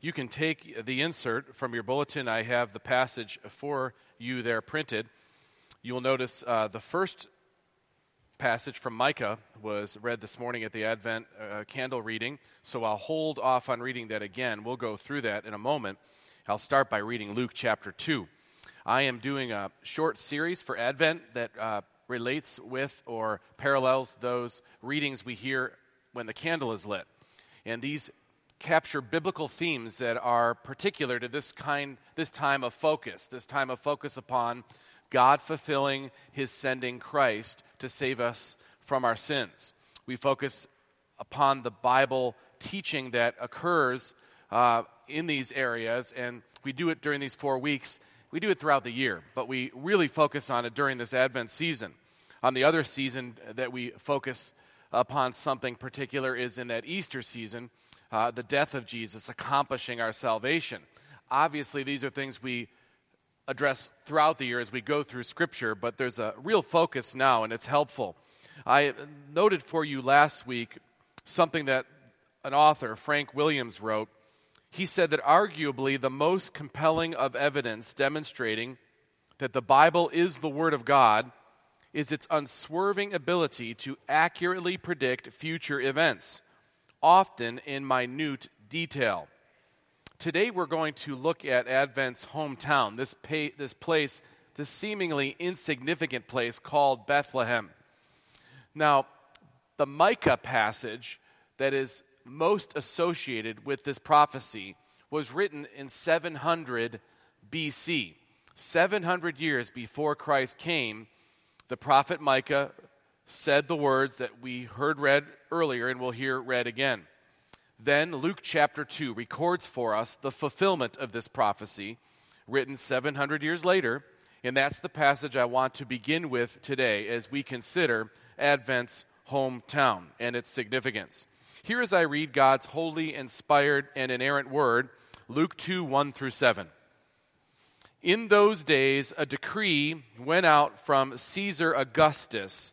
you can take the insert from your bulletin. I have the passage for you there printed. You will notice uh, the first passage from Micah was read this morning at the Advent uh, candle reading, so I'll hold off on reading that again. We'll go through that in a moment. I'll start by reading Luke chapter 2. I am doing a short series for Advent that uh, relates with or parallels those readings we hear when the candle is lit. And these capture biblical themes that are particular to this kind this time of focus, this time of focus upon God fulfilling his sending Christ to save us from our sins. We focus upon the Bible teaching that occurs uh, in these areas, and we do it during these four weeks. We do it throughout the year, but we really focus on it during this Advent season. On the other season that we focus upon something particular is in that Easter season, uh, the death of Jesus accomplishing our salvation. Obviously, these are things we address throughout the year as we go through Scripture, but there's a real focus now, and it's helpful. I noted for you last week something that an author, Frank Williams, wrote. He said that arguably the most compelling of evidence demonstrating that the Bible is the Word of God is its unswerving ability to accurately predict future events, often in minute detail. Today we're going to look at Advent's hometown, this, pay, this place, this seemingly insignificant place called Bethlehem. Now, the Micah passage that is most associated with this prophecy was written in 700 BC. 700 years before Christ came, the prophet Micah said the words that we heard read earlier and we'll hear read again. Then Luke chapter 2 records for us the fulfillment of this prophecy, written 700 years later, and that's the passage I want to begin with today as we consider Advent's hometown and its significance. Here as I read God's holy, inspired, and inerrant word, Luke 2 1 through 7. In those days, a decree went out from Caesar Augustus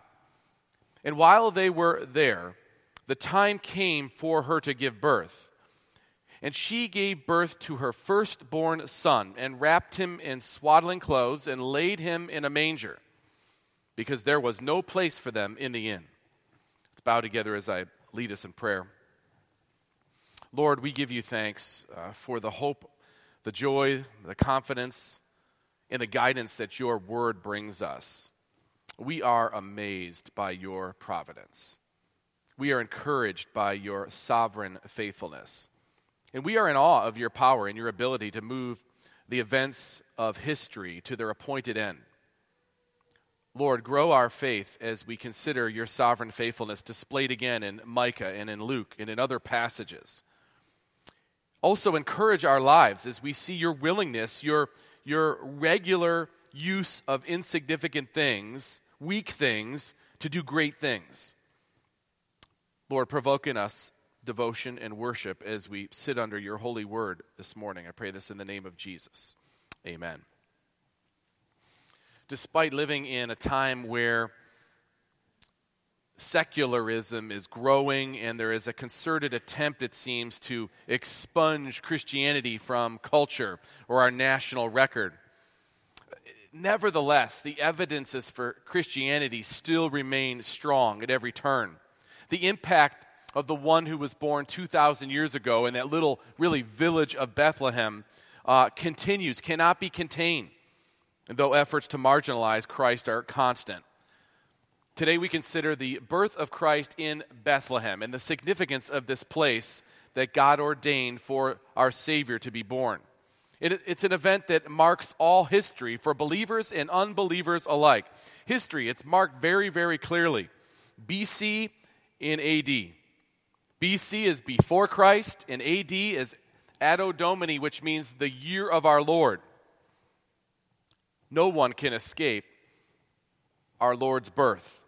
And while they were there, the time came for her to give birth. And she gave birth to her firstborn son, and wrapped him in swaddling clothes, and laid him in a manger, because there was no place for them in the inn. Let's bow together as I lead us in prayer. Lord, we give you thanks uh, for the hope, the joy, the confidence, and the guidance that your word brings us. We are amazed by your providence. We are encouraged by your sovereign faithfulness. And we are in awe of your power and your ability to move the events of history to their appointed end. Lord, grow our faith as we consider your sovereign faithfulness displayed again in Micah and in Luke and in other passages. Also, encourage our lives as we see your willingness, your, your regular use of insignificant things, weak things, to do great things. Lord, provoke in us devotion and worship as we sit under your holy word this morning. I pray this in the name of Jesus. Amen. Despite living in a time where secularism is growing and there is a concerted attempt, it seems, to expunge Christianity from culture or our national record. Nevertheless, the evidences for Christianity still remain strong at every turn the impact of the one who was born 2,000 years ago in that little, really, village of Bethlehem uh, continues, cannot be contained, though efforts to marginalize Christ are constant. Today we consider the birth of Christ in Bethlehem and the significance of this place that God ordained for our Savior to be born. It, it's an event that marks all history for believers and unbelievers alike. History, it's marked very, very clearly. BC in AD. BC is before Christ, and AD is Anno Domini, which means the year of our Lord. No one can escape our Lord's birth.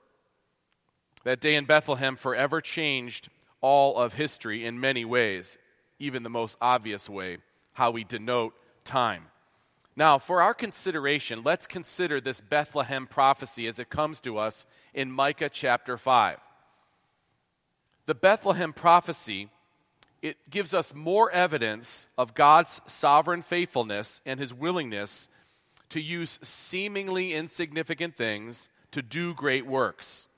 That day in Bethlehem forever changed all of history in many ways, even the most obvious way, how we denote time. Now, for our consideration, let's consider this Bethlehem prophecy as it comes to us in Micah chapter 5. The Bethlehem prophecy it gives us more evidence of God's sovereign faithfulness and his willingness to use seemingly insignificant things to do great works.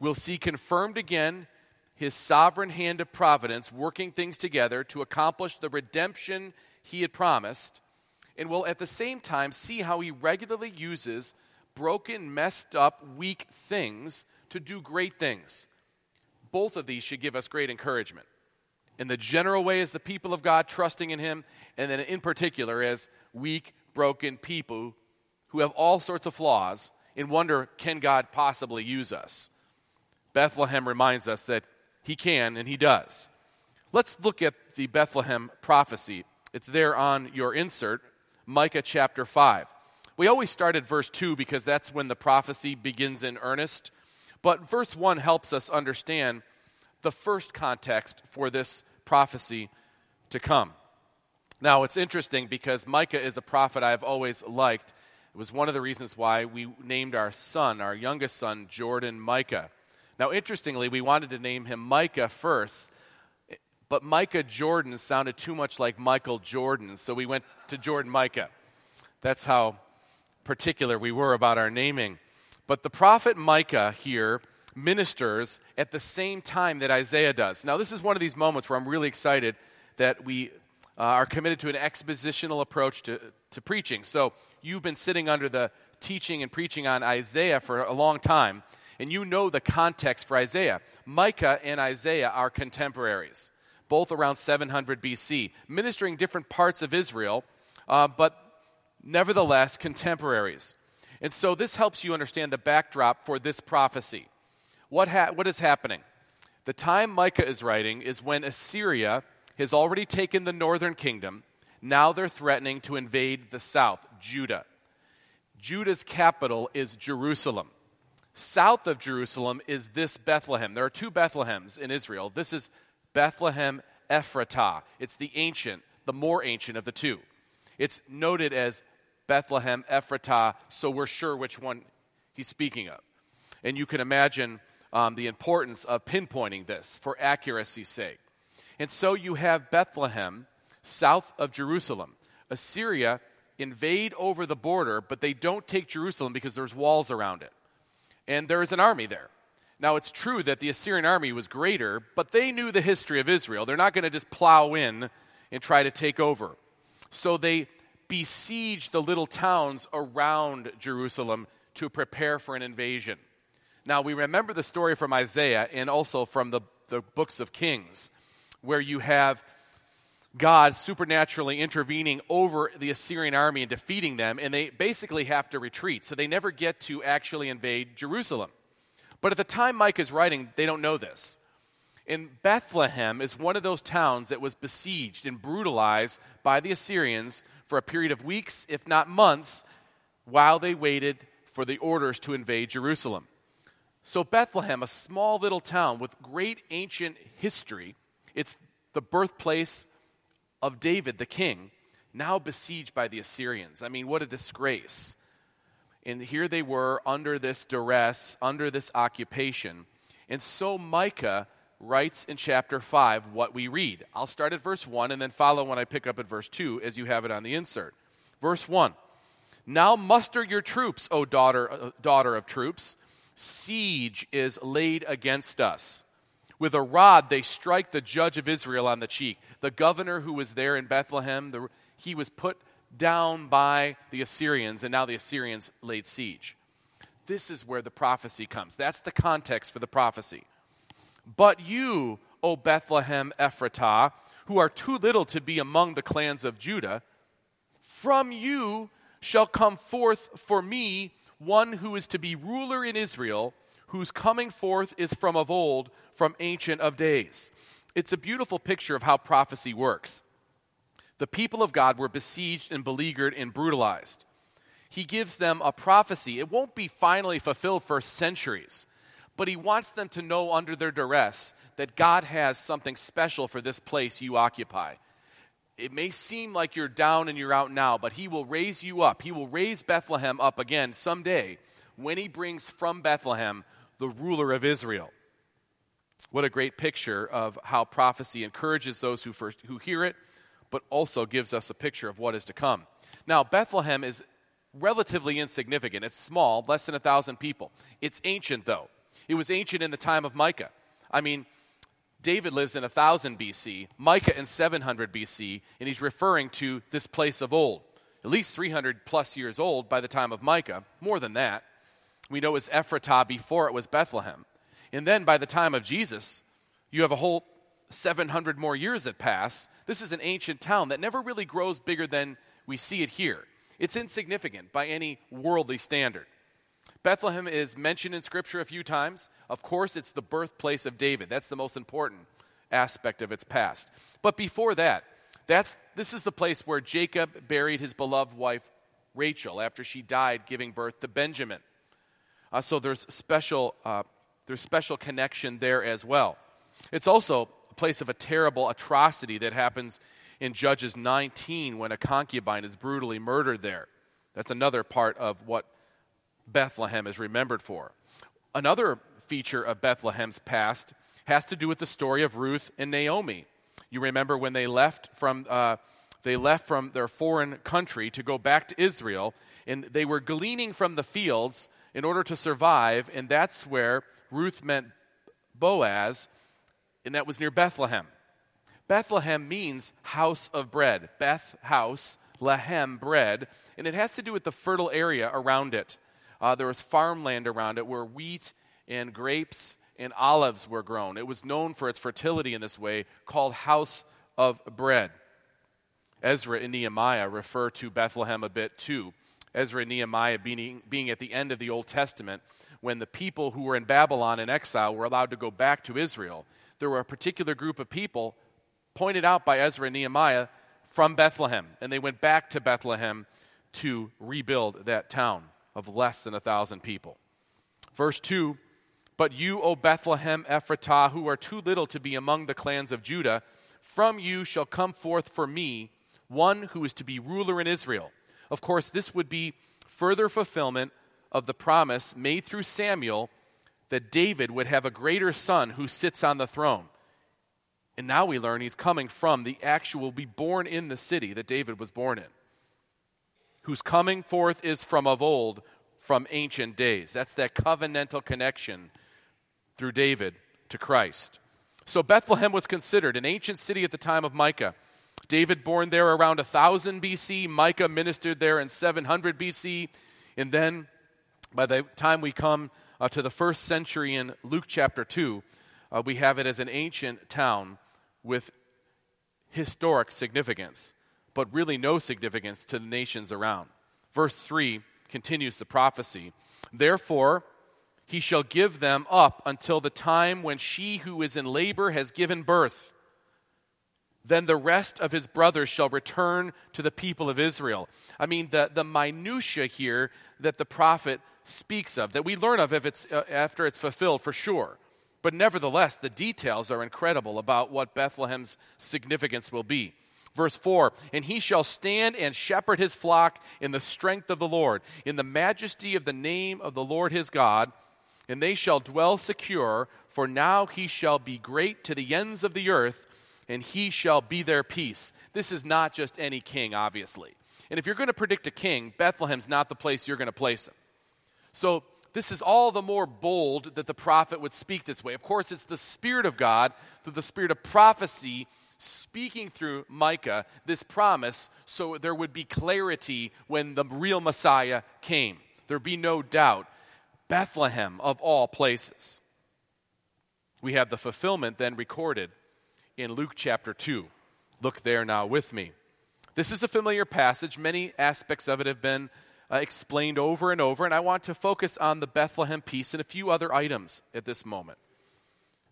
We'll see confirmed again his sovereign hand of providence working things together to accomplish the redemption he had promised, and we'll at the same time see how he regularly uses broken, messed up, weak things to do great things. Both of these should give us great encouragement in the general way as the people of God trusting in Him, and then in particular as weak, broken people who have all sorts of flaws and wonder can God possibly use us? Bethlehem reminds us that He can and He does. Let's look at the Bethlehem prophecy. It's there on your insert, Micah chapter 5. We always start at verse 2 because that's when the prophecy begins in earnest. But verse 1 helps us understand the first context for this prophecy to come. Now, it's interesting because Micah is a prophet I've always liked. It was one of the reasons why we named our son, our youngest son, Jordan Micah. Now, interestingly, we wanted to name him Micah first, but Micah Jordan sounded too much like Michael Jordan, so we went to Jordan Micah. That's how particular we were about our naming. But the prophet Micah here ministers at the same time that Isaiah does. Now, this is one of these moments where I'm really excited that we uh, are committed to an expositional approach to, to preaching. So, you've been sitting under the teaching and preaching on Isaiah for a long time, and you know the context for Isaiah. Micah and Isaiah are contemporaries, both around 700 BC, ministering different parts of Israel, uh, but nevertheless contemporaries. And so, this helps you understand the backdrop for this prophecy. What, ha- what is happening? The time Micah is writing is when Assyria has already taken the northern kingdom. Now they're threatening to invade the south, Judah. Judah's capital is Jerusalem. South of Jerusalem is this Bethlehem. There are two Bethlehems in Israel. This is Bethlehem Ephratah. It's the ancient, the more ancient of the two. It's noted as Bethlehem Ephratah, so we're sure which one he's speaking of. And you can imagine um, the importance of pinpointing this for accuracy's sake. And so you have Bethlehem, south of Jerusalem. Assyria invade over the border, but they don't take Jerusalem because there's walls around it. And there is an army there. Now, it's true that the Assyrian army was greater, but they knew the history of Israel. They're not going to just plow in and try to take over. So they besieged the little towns around Jerusalem to prepare for an invasion. Now, we remember the story from Isaiah and also from the, the books of Kings, where you have God supernaturally intervening over the Assyrian army and defeating them, and they basically have to retreat. So they never get to actually invade Jerusalem. But at the time Micah is writing, they don't know this. And Bethlehem is one of those towns that was besieged and brutalized by the Assyrians for a period of weeks, if not months, while they waited for the orders to invade Jerusalem. So, Bethlehem, a small little town with great ancient history, it's the birthplace of David, the king, now besieged by the Assyrians. I mean, what a disgrace. And here they were under this duress, under this occupation. And so Micah writes in chapter 5 what we read. I'll start at verse 1 and then follow when I pick up at verse 2 as you have it on the insert. Verse 1 Now muster your troops, O daughter, uh, daughter of troops siege is laid against us. With a rod, they strike the judge of Israel on the cheek. The governor who was there in Bethlehem, the, he was put down by the Assyrians, and now the Assyrians laid siege. This is where the prophecy comes. That's the context for the prophecy. But you, O Bethlehem Ephratah, who are too little to be among the clans of Judah, from you shall come forth for me one who is to be ruler in Israel, whose coming forth is from of old, from ancient of days. It's a beautiful picture of how prophecy works. The people of God were besieged and beleaguered and brutalized. He gives them a prophecy. It won't be finally fulfilled for centuries, but he wants them to know under their duress that God has something special for this place you occupy. It may seem like you're down and you're out now, but he will raise you up. He will raise Bethlehem up again someday when he brings from Bethlehem the ruler of Israel. What a great picture of how prophecy encourages those who, first, who hear it, but also gives us a picture of what is to come. Now, Bethlehem is relatively insignificant. It's small, less than a thousand people. It's ancient, though. It was ancient in the time of Micah. I mean, David lives in 1000 BC, Micah in 700 BC, and he's referring to this place of old. At least 300 plus years old by the time of Micah, more than that. We know it was Ephratah before it was Bethlehem. And then by the time of Jesus, you have a whole 700 more years that pass. This is an ancient town that never really grows bigger than we see it here. It's insignificant by any worldly standard. Bethlehem is mentioned in Scripture a few times. Of course, it's the birthplace of David. That's the most important aspect of its past. But before that, that's, this is the place where Jacob buried his beloved wife Rachel after she died giving birth to Benjamin. Uh, so there's special, uh, there's special connection there as well. It's also place of a terrible atrocity that happens in Judges 19 when a concubine is brutally murdered there. That's another part of what Bethlehem is remembered for. Another feature of Bethlehem's past has to do with the story of Ruth and Naomi. You remember when they left from uh, they left from their foreign country to go back to Israel, and they were gleaning from the fields in order to survive, and that's where Ruth met Boaz, and that was near Bethlehem. Bethlehem means house of bread. Beth, house, Lehem, bread. And it has to do with the fertile area around it. Uh, there was farmland around it where wheat and grapes and olives were grown. It was known for its fertility in this way, called house of bread. Ezra and Nehemiah refer to Bethlehem a bit too. Ezra and Nehemiah being, being at the end of the Old Testament, when the people who were in Babylon in exile were allowed to go back to Israel, there were a particular group of people pointed out by Ezra and Nehemiah from Bethlehem. And they went back to Bethlehem to rebuild that town of less than a thousand people. Verse 2 But you, O Bethlehem Ephratah, who are too little to be among the clans of Judah, from you shall come forth for me one who is to be ruler in Israel. Of course, this would be further fulfillment of the promise made through Samuel that David would have a greater son who sits on the throne. And now we learn he's coming from the actual, be born in the city that David was born in. Whose coming forth is from of old, from ancient days. That's that covenantal connection through David to Christ. So Bethlehem was considered an ancient city at the time of Micah. David born there around 1000 BC, Micah ministered there in 700 BC, and then by the time we come uh, to the first century in Luke chapter 2, uh, we have it as an ancient town with historic significance, but really no significance to the nations around. Verse 3 continues the prophecy. Therefore, he shall give them up until the time when she who is in labor has given birth. Then the rest of his brothers shall return to the people of Israel. I mean, the, the minutia here that the prophet speaks of, that we learn of if it's, uh, after it's fulfilled for sure. But nevertheless, the details are incredible about what Bethlehem's significance will be. Verse 4 And he shall stand and shepherd his flock in the strength of the Lord, in the majesty of the name of the Lord his God, and they shall dwell secure, for now he shall be great to the ends of the earth, and he shall be their peace. This is not just any king, obviously. And if you're going to predict a king, Bethlehem's not the place you're going to place him. So this is all the more bold that the prophet would speak this way. Of course, it's the Spirit of God, through the Spirit of prophecy, speaking through Micah this promise so there would be clarity when the real Messiah came. There'd be no doubt. Bethlehem, of all places. We have the fulfillment then recorded in Luke chapter 2. Look there now with me. This is a familiar passage. Many aspects of it have been uh, explained over and over, and I want to focus on the Bethlehem piece and a few other items at this moment.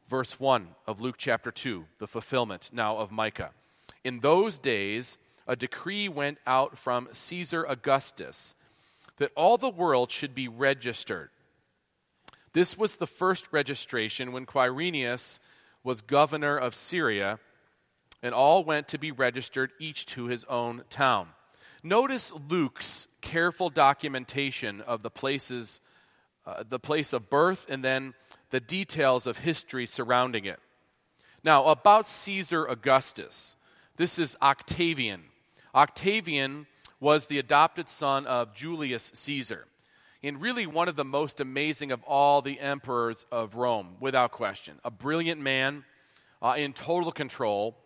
Verse 1 of Luke chapter 2, the fulfillment now of Micah. In those days, a decree went out from Caesar Augustus that all the world should be registered. This was the first registration when Quirinius was governor of Syria, and all went to be registered, each to his own town. Notice Luke's careful documentation of the places, uh, the place of birth, and then the details of history surrounding it. Now, about Caesar Augustus, this is Octavian. Octavian was the adopted son of Julius Caesar, and really one of the most amazing of all the emperors of Rome, without question. A brilliant man uh, in total control,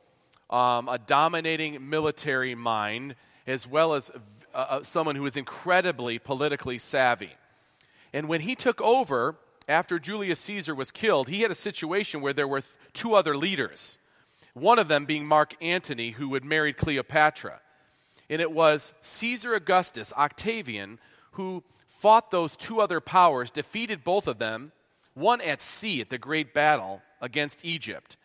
um, a dominating military mind, as well as uh, uh, someone who is incredibly politically savvy. And when he took over, after Julius Caesar was killed, he had a situation where there were th- two other leaders. One of them being Mark Antony, who had married Cleopatra. And it was Caesar Augustus, Octavian, who fought those two other powers, defeated both of them, one at sea at the great battle against Egypt,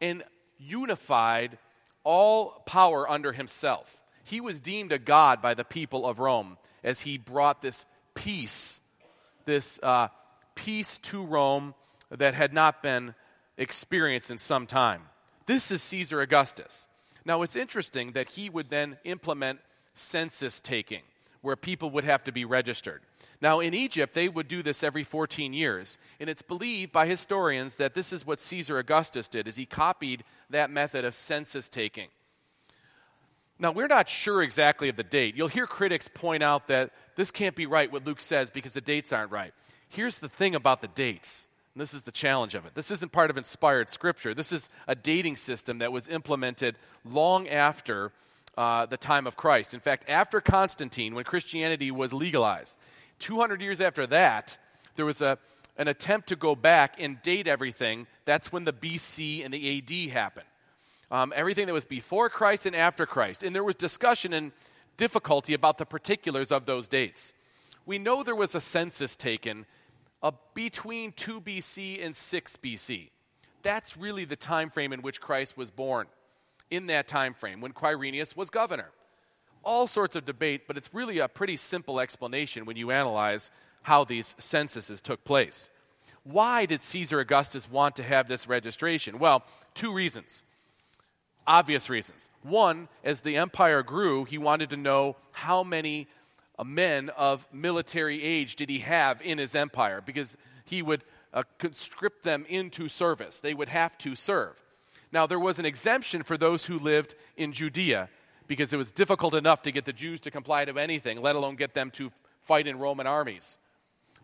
and unified all power under himself. He was deemed a god by the people of Rome as he brought this peace, this uh, peace to Rome that had not been experienced in some time. This is Caesar Augustus. Now, it's interesting that he would then implement census taking, where people would have to be registered. Now, in Egypt, they would do this every 14 years, and it's believed by historians that this is what Caesar Augustus did, is he copied that method of census taking. Now, we're not sure exactly of the date. You'll hear critics point out that this can't be right, what Luke says, because the dates aren't right. Here's the thing about the dates and this is the challenge of it. This isn't part of inspired scripture. This is a dating system that was implemented long after uh, the time of Christ. In fact, after Constantine, when Christianity was legalized, 200 years after that, there was a, an attempt to go back and date everything. That's when the BC and the AD happened. Um, everything that was before Christ and after Christ. And there was discussion and difficulty about the particulars of those dates. We know there was a census taken uh, between 2 BC and 6 BC. That's really the time frame in which Christ was born. In that time frame, when Quirinius was governor. All sorts of debate, but it's really a pretty simple explanation when you analyze how these censuses took place. Why did Caesar Augustus want to have this registration? Well, two reasons. Obvious reasons. One, as the empire grew, he wanted to know how many men of military age did he have in his empire because he would uh, conscript them into service. They would have to serve. Now, there was an exemption for those who lived in Judea because it was difficult enough to get the Jews to comply to anything, let alone get them to fight in Roman armies.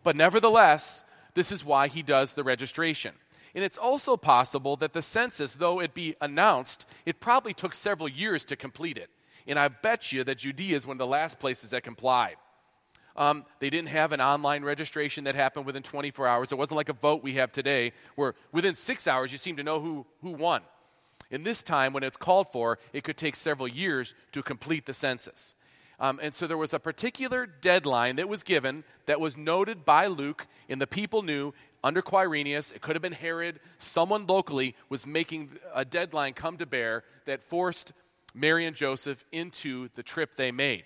But nevertheless, this is why he does the registration. And it's also possible that the census, though it be announced, it probably took several years to complete it. And I bet you that Judea is one of the last places that complied. Um, they didn't have an online registration that happened within 24 hours. It wasn't like a vote we have today, where within six hours you seem to know who, who won. In this time, when it's called for, it could take several years to complete the census. Um, and so there was a particular deadline that was given that was noted by Luke, and the people knew under Quirinius, it could have been Herod, someone locally was making a deadline come to bear that forced Mary and Joseph into the trip they made.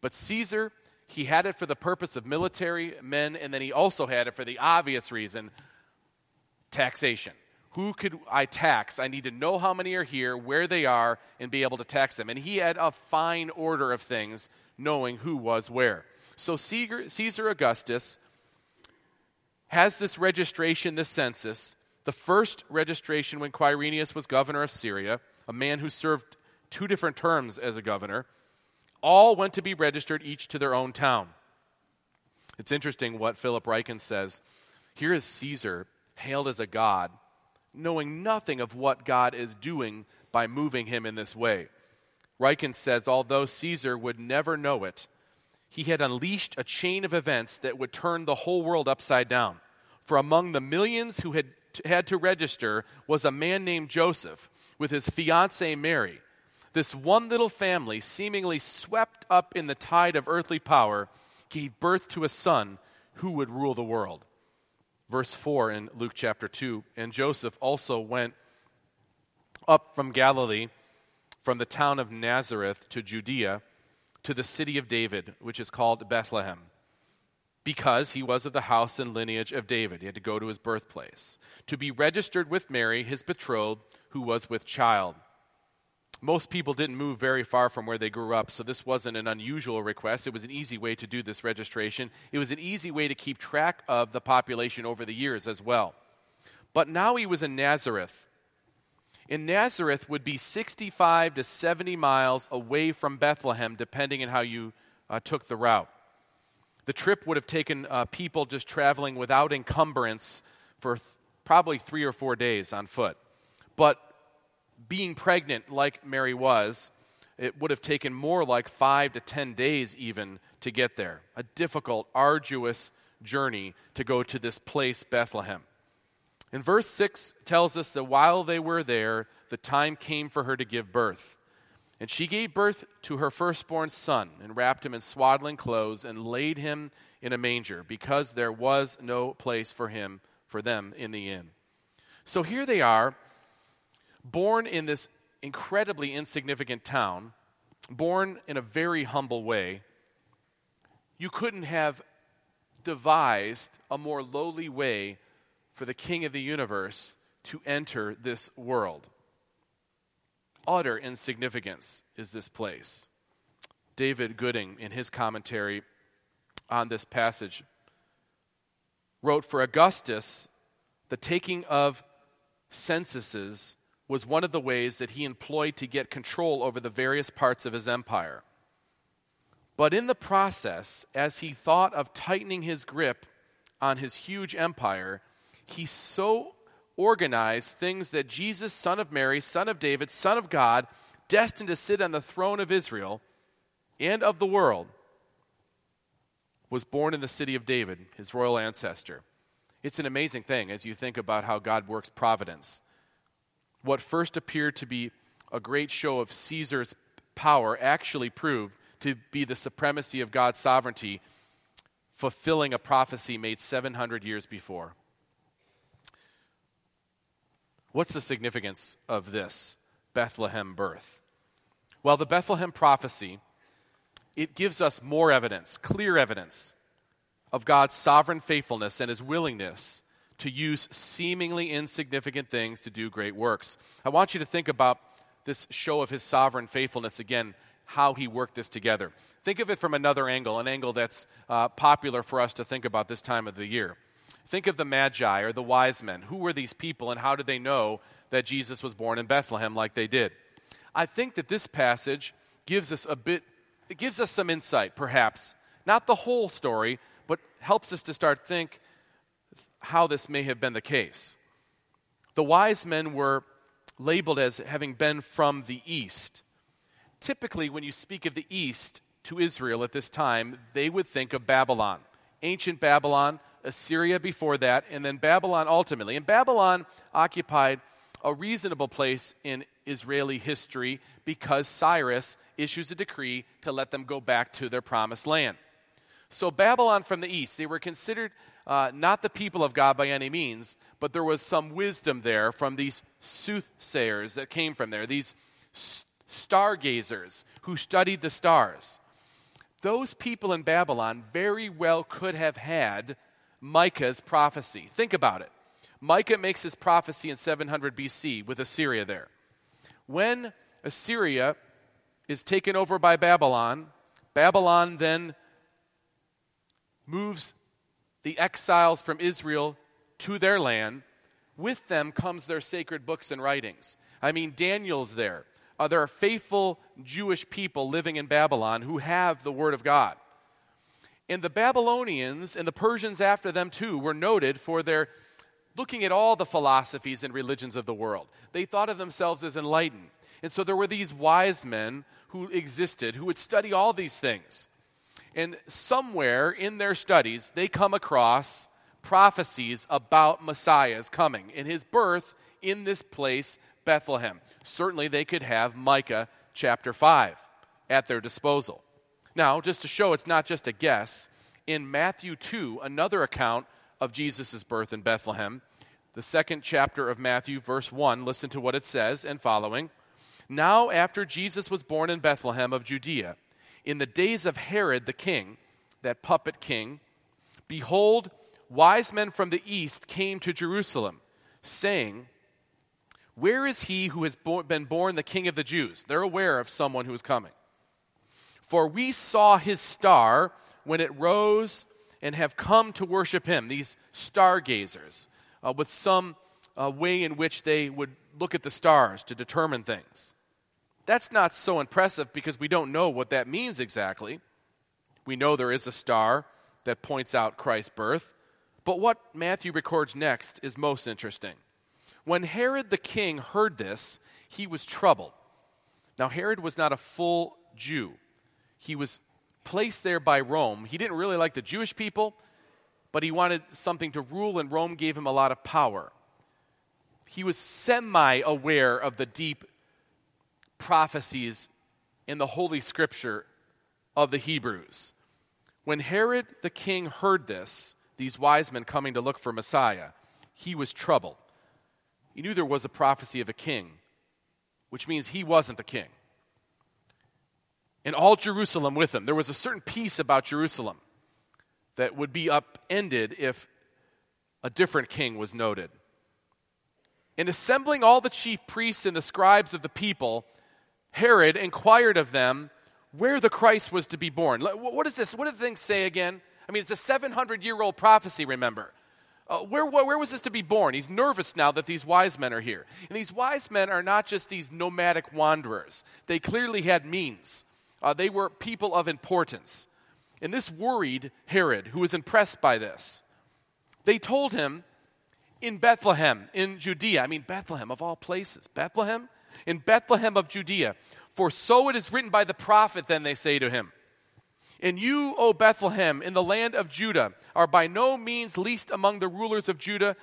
But Caesar, he had it for the purpose of military men, and then he also had it for the obvious reason taxation. Who could I tax? I need to know how many are here, where they are, and be able to tax them. And he had a fine order of things, knowing who was where. So Caesar Augustus has this registration, this census, the first registration when Quirinius was governor of Syria, a man who served two different terms as a governor, all went to be registered, each to their own town. It's interesting what Philip Ryken says. Here is Caesar, hailed as a god, knowing nothing of what God is doing by moving him in this way. Ryken says, although Caesar would never know it, he had unleashed a chain of events that would turn the whole world upside down. For among the millions who had had to register was a man named Joseph with his fiancee Mary this one little family, seemingly swept up in the tide of earthly power, gave birth to a son who would rule the world. Verse 4 in Luke chapter 2 And Joseph also went up from Galilee, from the town of Nazareth to Judea to the city of David, which is called Bethlehem, because he was of the house and lineage of David. He had to go to his birthplace, to be registered with Mary, his betrothed, who was with child. Most people didn't move very far from where they grew up, so this wasn't an unusual request. It was an easy way to do this registration. It was an easy way to keep track of the population over the years as well. But now he was in Nazareth. In Nazareth would be 65 to 70 miles away from Bethlehem, depending on how you uh, took the route. The trip would have taken uh, people just traveling without encumbrance for th- probably three or four days on foot. But being pregnant, like Mary was, it would have taken more like five to ten days even to get there. A difficult, arduous journey to go to this place, Bethlehem. And verse 6 tells us that while they were there, the time came for her to give birth. And she gave birth to her firstborn son, and wrapped him in swaddling clothes, and laid him in a manger, because there was no place for him, for them, in the inn. So here they are, born in this incredibly insignificant town, born in a very humble way. You couldn't have devised a more lowly way for the King of the universe to enter this world. Utter insignificance is this place. David Gooding, in his commentary on this passage, wrote For Augustus, the taking of censuses was one of the ways that he employed to get control over the various parts of his empire. But in the process, as he thought of tightening his grip on his huge empire, he so organized things that Jesus, son of Mary, son of David, son of God, destined to sit on the throne of Israel and of the world, was born in the city of David, his royal ancestor. It's an amazing thing as you think about how God works providence. What first appeared to be a great show of Caesar's power actually proved to be the supremacy of God's sovereignty, fulfilling a prophecy made 700 years before. What's the significance of this Bethlehem birth? Well, the Bethlehem prophecy it gives us more evidence, clear evidence of God's sovereign faithfulness and his willingness to use seemingly insignificant things to do great works. I want you to think about this show of his sovereign faithfulness again, how he worked this together. Think of it from another angle, an angle that's uh, popular for us to think about this time of the year. Think of the Magi or the wise men. Who were these people and how did they know that Jesus was born in Bethlehem like they did? I think that this passage gives us a bit, it gives us some insight, perhaps. Not the whole story, but helps us to start think how this may have been the case. The wise men were labeled as having been from the east. Typically, when you speak of the east to Israel at this time, they would think of Babylon. Ancient Babylon, Assyria before that, and then Babylon ultimately. And Babylon occupied a reasonable place in Israeli history because Cyrus issues a decree to let them go back to their promised land. So, Babylon from the east, they were considered uh, not the people of God by any means, but there was some wisdom there from these soothsayers that came from there, these stargazers who studied the stars. Those people in Babylon very well could have had Micah's prophecy. Think about it. Micah makes his prophecy in 700 BC with Assyria there. When Assyria is taken over by Babylon, Babylon then moves the exiles from Israel to their land. With them comes their sacred books and writings. I mean, Daniel's there. Uh, there are faithful Jewish people living in Babylon who have the Word of God. And the Babylonians and the Persians after them too were noted for their looking at all the philosophies and religions of the world. They thought of themselves as enlightened. And so there were these wise men who existed who would study all these things. And somewhere in their studies, they come across prophecies about Messiah's coming and his birth in this place, Bethlehem. Certainly, they could have Micah chapter 5 at their disposal. Now, just to show it's not just a guess, in Matthew 2, another account of Jesus' birth in Bethlehem, the second chapter of Matthew, verse 1, listen to what it says and following. Now, after Jesus was born in Bethlehem of Judea, in the days of Herod the king, that puppet king, behold, wise men from the east came to Jerusalem, saying, Where is he who has been born the king of the Jews? They're aware of someone who is coming. For we saw his star when it rose and have come to worship him, these stargazers, uh, with some uh, way in which they would look at the stars to determine things. That's not so impressive because we don't know what that means exactly. We know there is a star that points out Christ's birth. But what Matthew records next is most interesting. When Herod the king heard this, he was troubled. Now, Herod was not a full Jew, he was placed there by Rome. He didn't really like the Jewish people, but he wanted something to rule, and Rome gave him a lot of power. He was semi aware of the deep prophecies in the Holy Scripture of the Hebrews. When Herod the king heard this, these wise men coming to look for Messiah, he was troubled. He knew there was a prophecy of a king, which means he wasn't the king. And all Jerusalem with him. There was a certain peace about Jerusalem that would be upended if a different king was noted. In assembling all the chief priests and the scribes of the people, Herod inquired of them where the Christ was to be born. What is this? What do the things say again? I mean, it's a 700 year old prophecy, remember. Uh, where, where was this to be born? He's nervous now that these wise men are here. And these wise men are not just these nomadic wanderers, they clearly had means. Uh, they were people of importance. And this worried Herod, who was impressed by this. They told him in Bethlehem, in Judea, I mean, Bethlehem of all places, Bethlehem? In Bethlehem of Judea. For so it is written by the prophet, then they say to him. And you, O Bethlehem, in the land of Judah, are by no means least among the rulers of Judah,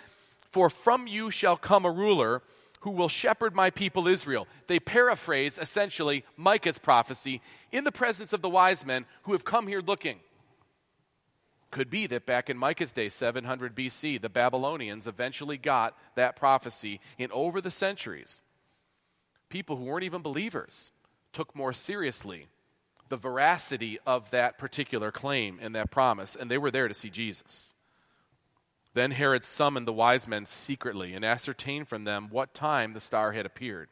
for from you shall come a ruler who will shepherd my people Israel. They paraphrase essentially Micah's prophecy in the presence of the wise men who have come here looking. Could be that back in Micah's day, 700 BC, the Babylonians eventually got that prophecy, and over the centuries, people who weren't even believers took more seriously the veracity of that particular claim and that promise, and they were there to see Jesus. Then Herod summoned the wise men secretly and ascertained from them what time the star had appeared.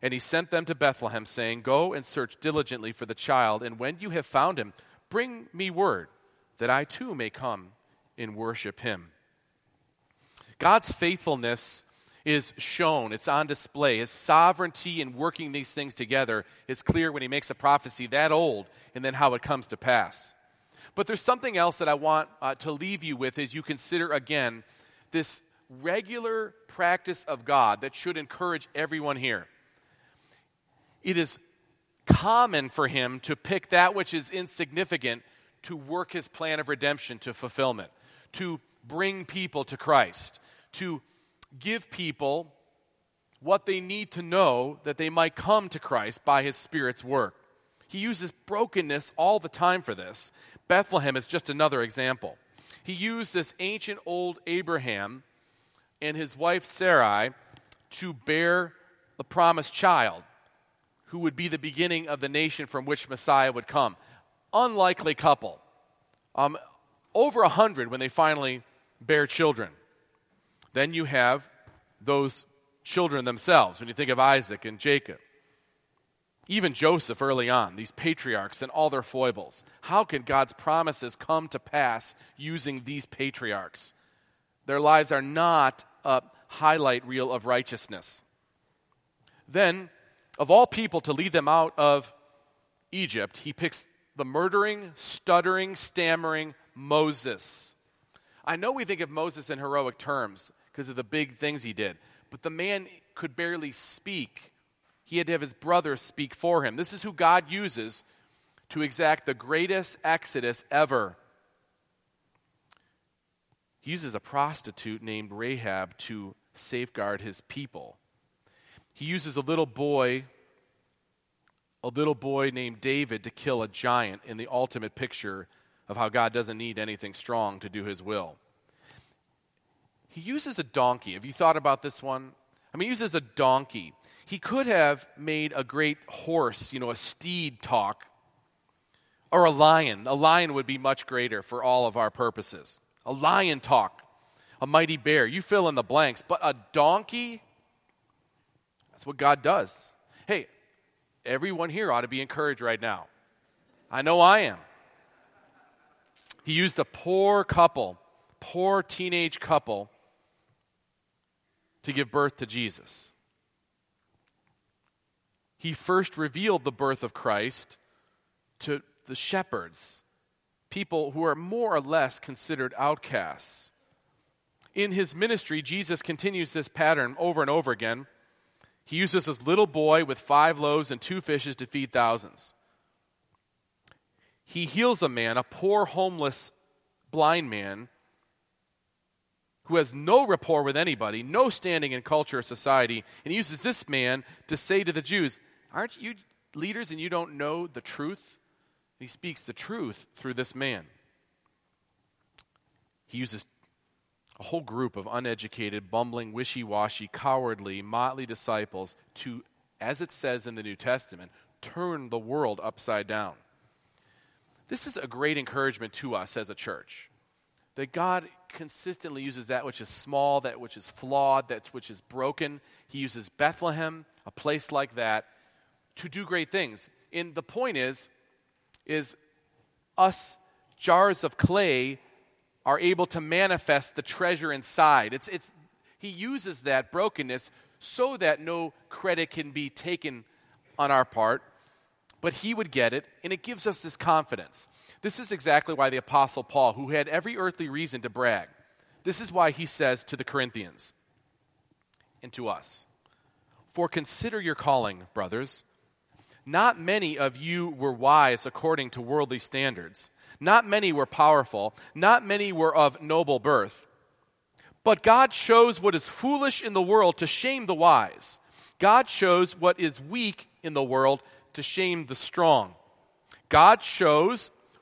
And he sent them to Bethlehem, saying, Go and search diligently for the child, and when you have found him, bring me word, that I too may come and worship him. God's faithfulness is shown, it's on display. His sovereignty in working these things together is clear when he makes a prophecy that old and then how it comes to pass. But there's something else that I want uh, to leave you with as you consider again this regular practice of God that should encourage everyone here. It is common for him to pick that which is insignificant to work his plan of redemption to fulfillment, to bring people to Christ, to give people what they need to know that they might come to Christ by his Spirit's work. He uses brokenness all the time for this. Bethlehem is just another example. He used this ancient old Abraham and his wife Sarai to bear the promised child who would be the beginning of the nation from which Messiah would come. Unlikely couple. Um, over a hundred when they finally bear children. Then you have those children themselves, when you think of Isaac and Jacob. Even Joseph early on, these patriarchs and all their foibles. How can God's promises come to pass using these patriarchs? Their lives are not a highlight reel of righteousness. Then, of all people to lead them out of Egypt, he picks the murdering, stuttering, stammering Moses. I know we think of Moses in heroic terms because of the big things he did. But the man could barely speak. He had to have his brother speak for him. This is who God uses to exact the greatest exodus ever. He uses a prostitute named Rahab to safeguard his people. He uses a little boy, a little boy named David, to kill a giant in the ultimate picture of how God doesn't need anything strong to do his will. He uses a donkey. Have you thought about this one? I mean, he uses a donkey. He could have made a great horse, you know, a steed talk, or a lion. A lion would be much greater for all of our purposes. A lion talk, a mighty bear. You fill in the blanks. But a donkey, that's what God does. Hey, everyone here ought to be encouraged right now. I know I am. He used a poor couple, poor teenage couple, to give birth to Jesus. He first revealed the birth of Christ to the shepherds, people who are more or less considered outcasts. In his ministry, Jesus continues this pattern over and over again. He uses this little boy with five loaves and two fishes to feed thousands. He heals a man, a poor, homeless, blind man, who has no rapport with anybody, no standing in culture or society, and he uses this man to say to the Jews, Aren't you leaders and you don't know the truth? he speaks the truth through this man. He uses a whole group of uneducated, bumbling, wishy washy, cowardly, motley disciples to, as it says in the New Testament, turn the world upside down. This is a great encouragement to us as a church that God consistently uses that which is small, that which is flawed, that which is broken. He uses Bethlehem, a place like that, to do great things. And the point is, is us jars of clay are able to manifest the treasure inside. It's, it's, he uses that brokenness so that no credit can be taken on our part, but he would get it, and it gives us this confidence. This is exactly why the Apostle Paul, who had every earthly reason to brag, this is why he says to the Corinthians and to us For consider your calling, brothers. Not many of you were wise according to worldly standards. Not many were powerful. Not many were of noble birth. But God chose what is foolish in the world to shame the wise. God chose what is weak in the world to shame the strong. God chose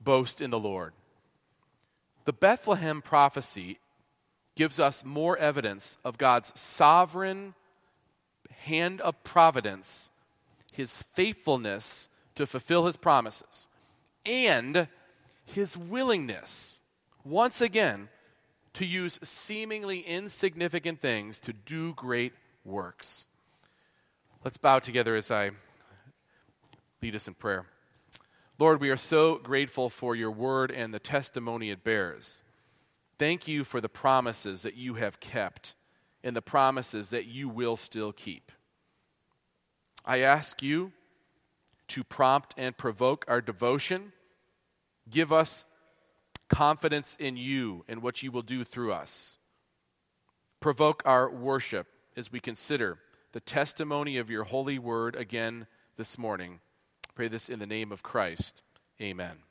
boast in the Lord. The Bethlehem prophecy gives us more evidence of God's sovereign hand of providence, his faithfulness to fulfill his promises, and his willingness, once again, to use seemingly insignificant things to do great works. Let's bow together as I lead us in prayer. Lord, we are so grateful for your word and the testimony it bears. Thank you for the promises that you have kept and the promises that you will still keep. I ask you to prompt and provoke our devotion. Give us confidence in you and what you will do through us. Provoke our worship as we consider the testimony of your holy word again this morning. Pray this in the name of Christ. Amen.